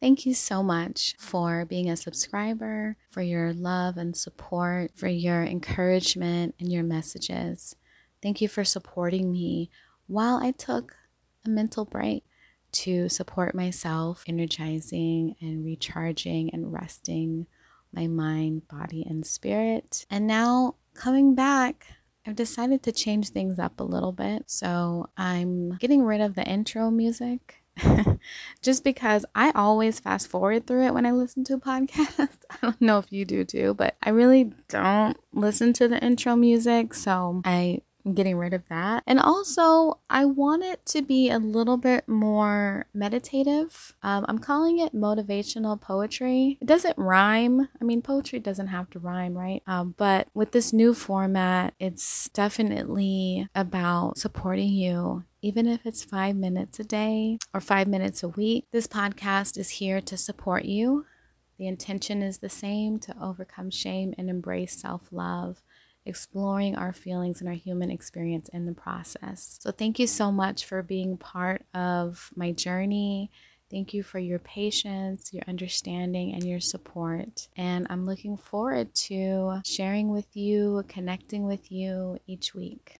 Thank you so much for being a subscriber, for your love and support, for your encouragement and your messages. Thank you for supporting me while I took a mental break to support myself, energizing and recharging and resting my mind, body, and spirit. And now coming back, I've decided to change things up a little bit. So I'm getting rid of the intro music. just because I always fast forward through it when I listen to a podcast. I don't know if you do too, but I really don't listen to the intro music. So I getting rid of that. And also, I want it to be a little bit more meditative. Um, I'm calling it motivational poetry. It doesn't rhyme. I mean, poetry doesn't have to rhyme, right? Um, but with this new format, it's definitely about supporting you even if it's five minutes a day or five minutes a week, this podcast is here to support you. The intention is the same to overcome shame and embrace self love exploring our feelings and our human experience in the process. So, thank you so much for being part of my journey. Thank you for your patience, your understanding, and your support. And I'm looking forward to sharing with you, connecting with you each week.